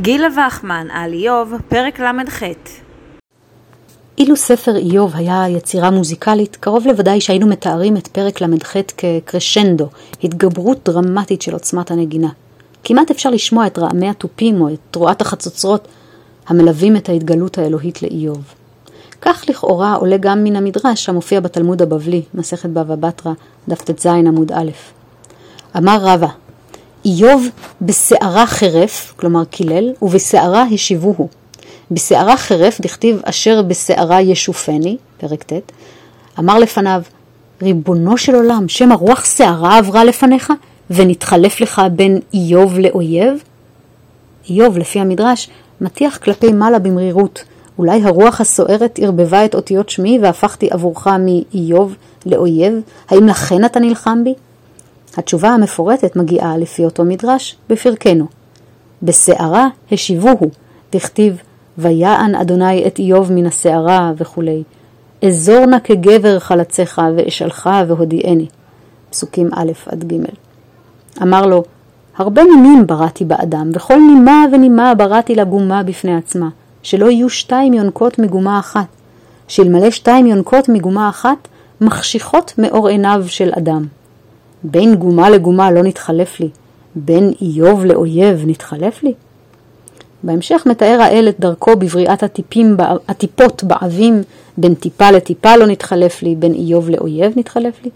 גילה וחמן על איוב, פרק ל"ח. אילו ספר איוב היה יצירה מוזיקלית, קרוב לוודאי שהיינו מתארים את פרק ל"ח כקרשנדו, התגברות דרמטית של עוצמת הנגינה. כמעט אפשר לשמוע את רעמי התופים או את תרועת החצוצרות המלווים את ההתגלות האלוהית לאיוב. כך לכאורה עולה גם מן המדרש המופיע בתלמוד הבבלי, מסכת בבא בתרא, דף ט"ז עמוד א'. אמר רבא, איוב בסערה חרף, כלומר קילל, ובסערה השיבוהו. בסערה חרף דכתיב אשר בסערה ישופני, פרק ט', אמר לפניו, ריבונו של עולם, שם הרוח סערה עברה לפניך, ונתחלף לך בין איוב לאויב? איוב, לפי המדרש, מטיח כלפי מעלה במרירות. אולי הרוח הסוערת ערבבה את אותיות שמי והפכתי עבורך מאיוב לאויב? האם לכן אתה נלחם בי? התשובה המפורטת מגיעה לפי אותו מדרש בפרקנו. בסערה השיבוהו, דכתיב ויען אדוני את איוב מן הסערה וכולי. אזור נא כגבר חלציך ואשאלך והודיעני. פסוקים א' עד ג'. אמר לו, הרבה נימים בראתי באדם, וכל נימה ונימה בראתי לגומה בפני עצמה, שלא יהיו שתיים יונקות מגומה אחת, שאלמלא שתיים יונקות מגומה אחת, מחשיכות מאור עיניו של אדם. בין גומה לגומה לא נתחלף לי, בין איוב לאויב נתחלף לי? בהמשך מתאר האל את דרכו בבריאת הטיפים, הטיפות בעבים, בין טיפה לטיפה לא נתחלף לי, בין איוב לאויב נתחלף לי.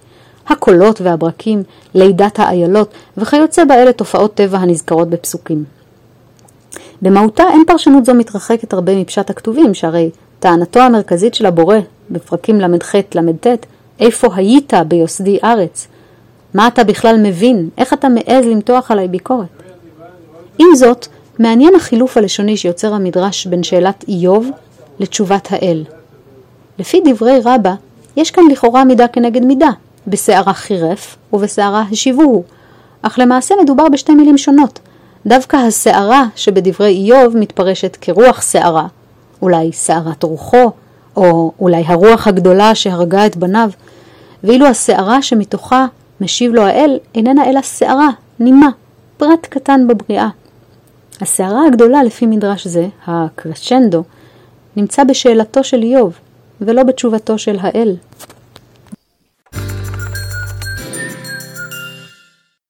הקולות והברקים, לידת האיילות, וכיוצא באלה תופעות טבע הנזכרות בפסוקים. במהותה אין פרשנות זו מתרחקת הרבה מפשט הכתובים, שהרי טענתו המרכזית של הבורא, בפרקים ל"ח ל"ט, איפה היית ביוסדי ארץ? מה אתה בכלל מבין? איך אתה מעז למתוח עליי ביקורת? עם זאת, מעניין החילוף הלשוני שיוצר המדרש בין שאלת איוב לתשובת האל. לפי דברי רבא, יש כאן לכאורה מידה כנגד מידה, בסערה חירף ובסערה השיבוהו, אך למעשה מדובר בשתי מילים שונות. דווקא הסערה שבדברי איוב מתפרשת כרוח סערה, אולי סערת רוחו, או אולי הרוח הגדולה שהרגה את בניו, ואילו הסערה שמתוכה משיב לו האל איננה אלא שערה, נימה, פרט קטן בבריאה. הסערה הגדולה לפי מדרש זה, הקרשנדו, נמצא בשאלתו של איוב, ולא בתשובתו של האל.